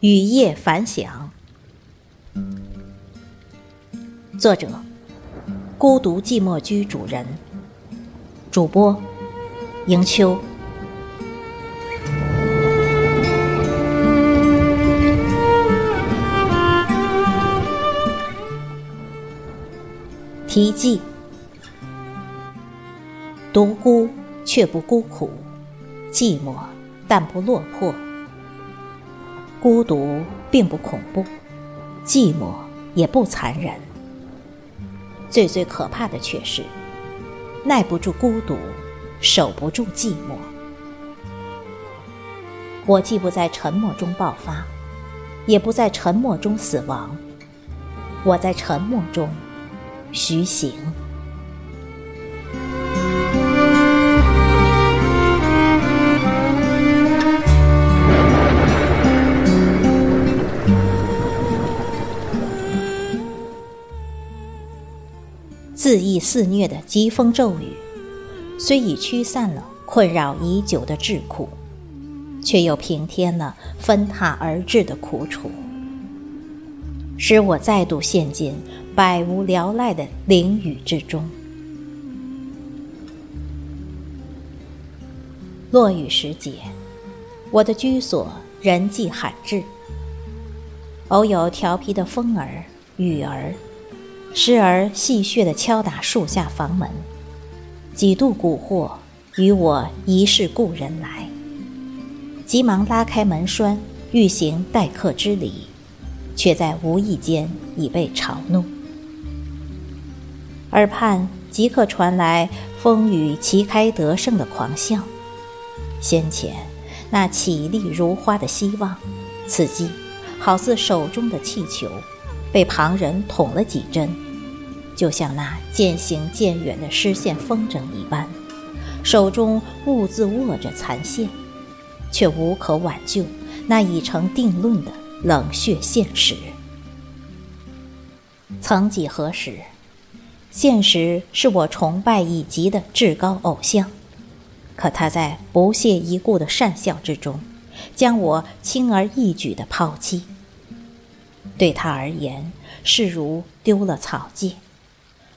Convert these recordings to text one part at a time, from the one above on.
雨夜反响。作者：孤独寂寞居主人。主播：迎秋。题记：独孤却不孤苦，寂寞但不落魄。孤独并不恐怖，寂寞也不残忍。最最可怕的却是，耐不住孤独，守不住寂寞。我既不在沉默中爆发，也不在沉默中死亡。我在沉默中徐行。恣意肆虐的疾风骤雨，虽已驱散了困扰已久的桎梏，却又平添了纷沓而至的苦楚，使我再度陷进百无聊赖的淋雨之中。落雨时节，我的居所人迹罕至，偶有调皮的风儿、雨儿。时而戏谑地敲打树下房门，几度蛊惑与我一世故人来，急忙拉开门栓，欲行待客之礼，却在无意间已被嘲弄。耳畔即刻传来风雨旗开得胜的狂笑，先前那绮丽如花的希望，此际好似手中的气球。被旁人捅了几针，就像那渐行渐远的失线风筝一般，手中兀自握着残线，却无可挽救那已成定论的冷血现实。曾几何时，现实是我崇拜以极的至高偶像，可他在不屑一顾的讪笑之中，将我轻而易举地抛弃。对他而言，视如丢了草芥，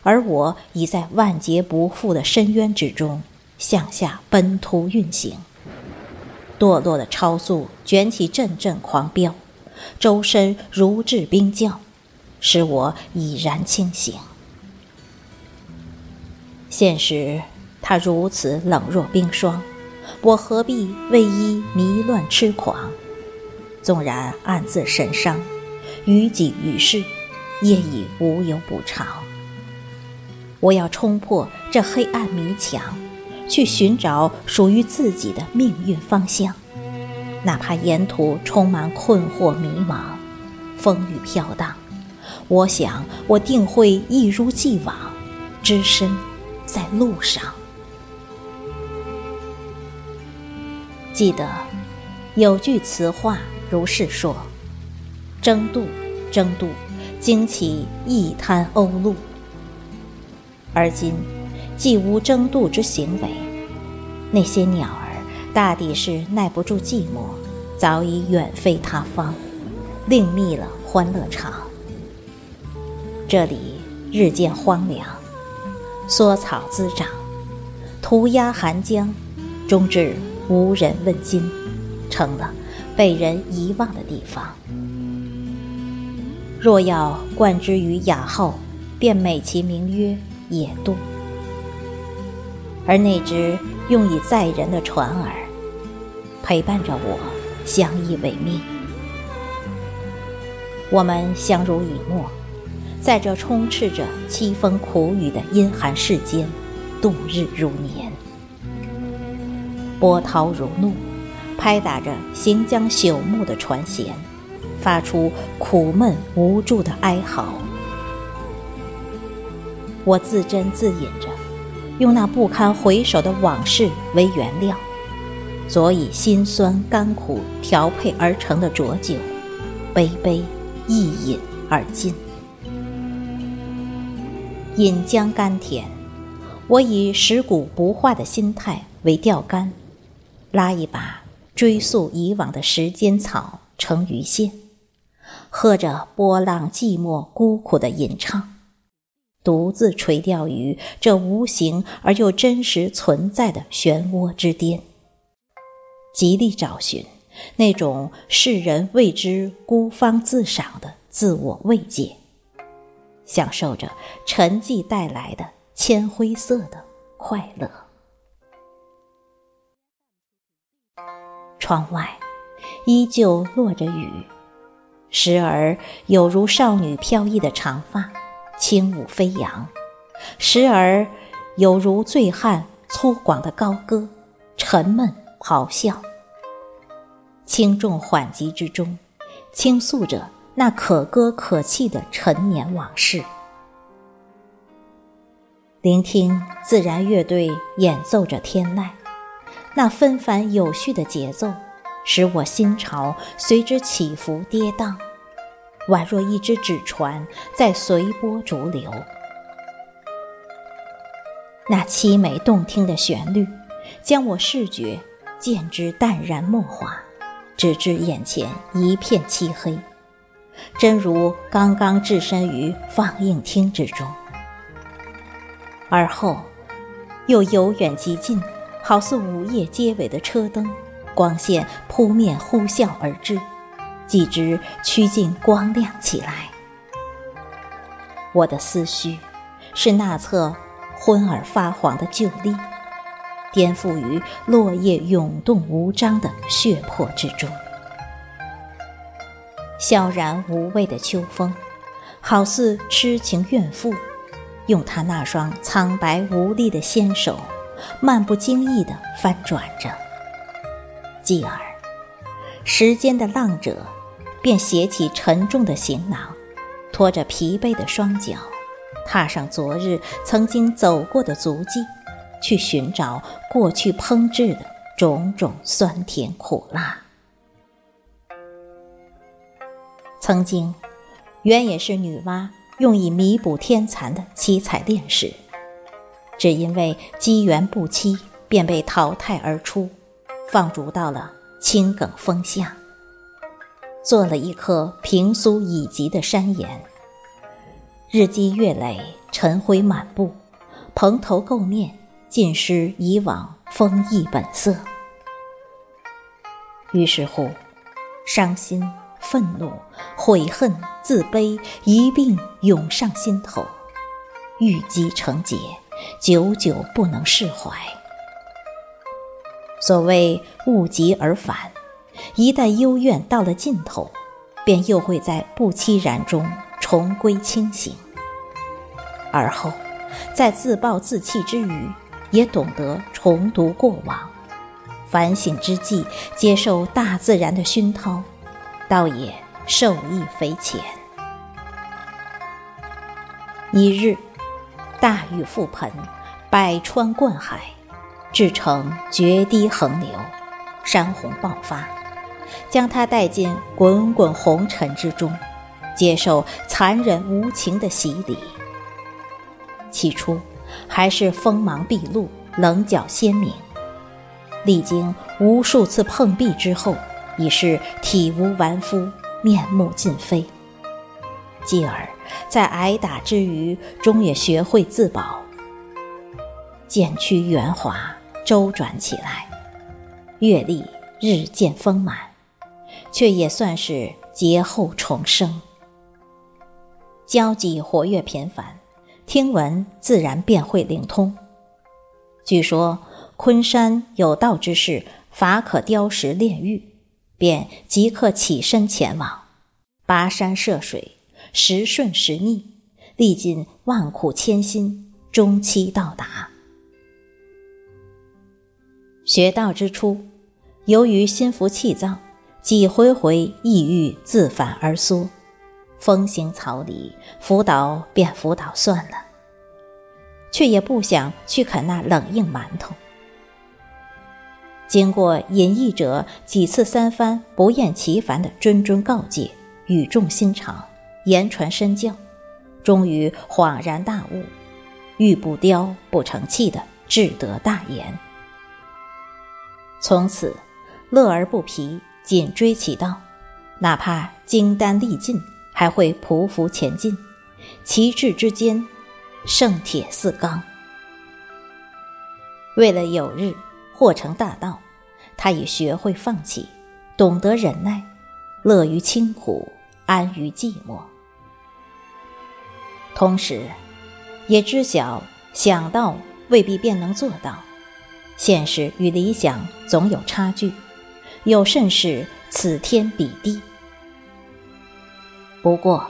而我已在万劫不复的深渊之中向下奔突运行。堕落的超速卷起阵阵狂飙，周身如置冰窖，使我已然清醒。现实，他如此冷若冰霜，我何必为伊迷乱痴狂？纵然暗自神伤。于己于世，业已无有补偿。我要冲破这黑暗迷墙，去寻找属于自己的命运方向。哪怕沿途充满困惑迷茫，风雨飘荡，我想我定会一如既往，只身在路上。记得有句词话如是说。争渡，争渡，惊起一滩鸥鹭。而今，既无争渡之行为，那些鸟儿大抵是耐不住寂寞，早已远飞他方，另觅了欢乐场。这里日渐荒凉，缩草滋长，涂鸦寒江，终至无人问津，成了被人遗忘的地方。若要冠之于雅号，便美其名曰野渡。而那只用以载人的船儿，陪伴着我，相依为命。我们相濡以沫，在这充斥着凄风苦雨的阴寒世间，度日如年。波涛如怒，拍打着行将朽木的船舷。发出苦闷无助的哀嚎，我自斟自饮着，用那不堪回首的往事为原料，佐以辛酸甘苦调配而成的浊酒，杯杯一饮而尽。饮将甘甜，我以食古不化的心态为钓竿，拉一把追溯以往的时间草。成鱼线，喝着波浪寂寞孤苦的吟唱，独自垂钓于这无形而又真实存在的漩涡之巅，极力找寻那种世人为之孤芳自赏的自我慰藉，享受着沉寂带来的铅灰色的快乐。窗外依旧落着雨，时而有如少女飘逸的长发轻舞飞扬，时而有如醉汉粗犷的高歌沉闷咆哮。轻重缓急之中，倾诉着那可歌可泣的陈年往事。聆听自然乐队演奏着天籁。那纷繁有序的节奏，使我心潮随之起伏跌宕，宛若一只纸船在随波逐流。那凄美动听的旋律，将我视觉渐之淡然墨化，直至眼前一片漆黑，真如刚刚置身于放映厅之中。而后，又由远及近。好似午夜街尾的车灯，光线扑面呼啸而至，几只趋近光亮起来。我的思绪是那侧昏而发黄的旧历，颠覆于落叶涌动无章的血泊之中。萧然无味的秋风，好似痴情怨妇，用他那双苍白无力的纤手。漫不经意地翻转着，继而，时间的浪者便携起沉重的行囊，拖着疲惫的双脚，踏上昨日曾经走过的足迹，去寻找过去烹制的种种酸甜苦辣。曾经，原也是女娲用以弥补天残的七彩炼石。只因为机缘不期，便被淘汰而出，放逐到了青埂峰下，做了一颗平苏已极的山岩。日积月累，尘灰满布，蓬头垢面，尽失以往风逸本色。于是乎，伤心、愤怒、悔恨、自卑一并涌上心头，郁积成结。久久不能释怀。所谓物极而反，一旦幽怨到了尽头，便又会在不期然中重归清醒。而后，在自暴自弃之余，也懂得重读过往，反省之际，接受大自然的熏陶，倒也受益匪浅。一日。大雨覆盆，百川灌海，至成决堤横流，山洪爆发，将他带进滚滚红尘之中，接受残忍无情的洗礼。起初还是锋芒毕露，棱角鲜明；历经无数次碰壁之后，已是体无完肤，面目尽非。继而。在挨打之余，终也学会自保，渐趋圆滑，周转起来，阅历日渐丰满，却也算是劫后重生。交际活跃频繁，听闻自然便会灵通。据说昆山有道之士法可雕石炼玉，便即刻起身前往，跋山涉水。时顺时逆，历尽万苦千辛，终期到达。学道之初，由于心浮气躁，几回回抑郁自反而缩，风行草离，辅导便辅导算了，却也不想去啃那冷硬馒头。经过隐逸者几次三番不厌其烦的谆谆告诫，语重心长。言传身教，终于恍然大悟，玉不雕不成器的志得大言。从此乐而不疲，紧追其道，哪怕精丹力尽，还会匍匐前进，旗帜之坚，胜铁似钢。为了有日或成大道，他已学会放弃，懂得忍耐，乐于清苦，安于寂寞。同时，也知晓想到未必便能做到，现实与理想总有差距，有甚是此天彼地。不过，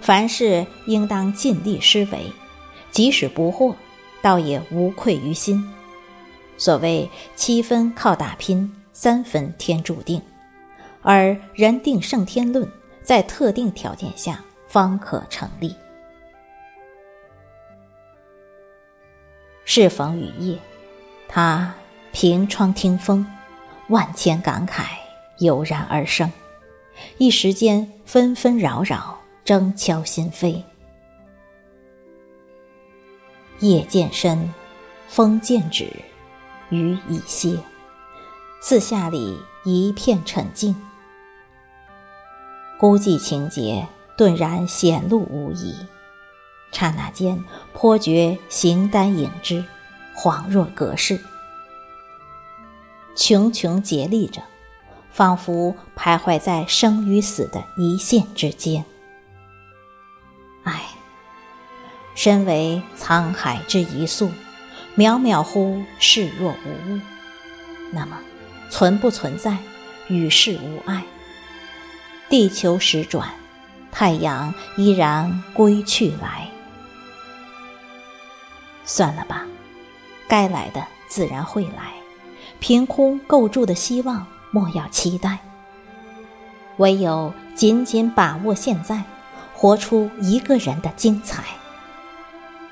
凡事应当尽力施为，即使不惑，倒也无愧于心。所谓七分靠打拼，三分天注定，而人定胜天论，在特定条件下方可成立。适逢雨夜，他凭窗听风，万千感慨油然而生，一时间纷纷扰扰，争敲心扉。夜渐深，风渐止。雨已歇，四下里一片沉静。孤寂情节顿然显露无遗，刹那间颇觉形单影只，恍若隔世。茕茕孑立着，仿佛徘徊在生与死的一线之间。唉，身为沧海之一粟。渺渺乎视若无物，那么存不存在与世无碍？地球时转，太阳依然归去来。算了吧，该来的自然会来，凭空构筑的希望莫要期待。唯有紧紧把握现在，活出一个人的精彩。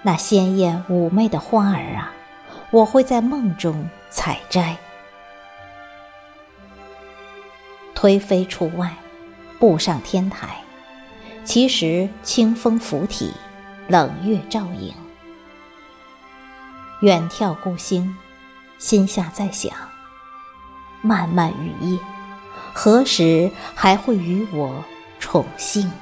那鲜艳妩媚的花儿啊，我会在梦中采摘。推飞出外，步上天台，其实清风拂体，冷月照影。远眺孤星，心下在想：漫漫雨夜，何时还会与我宠幸？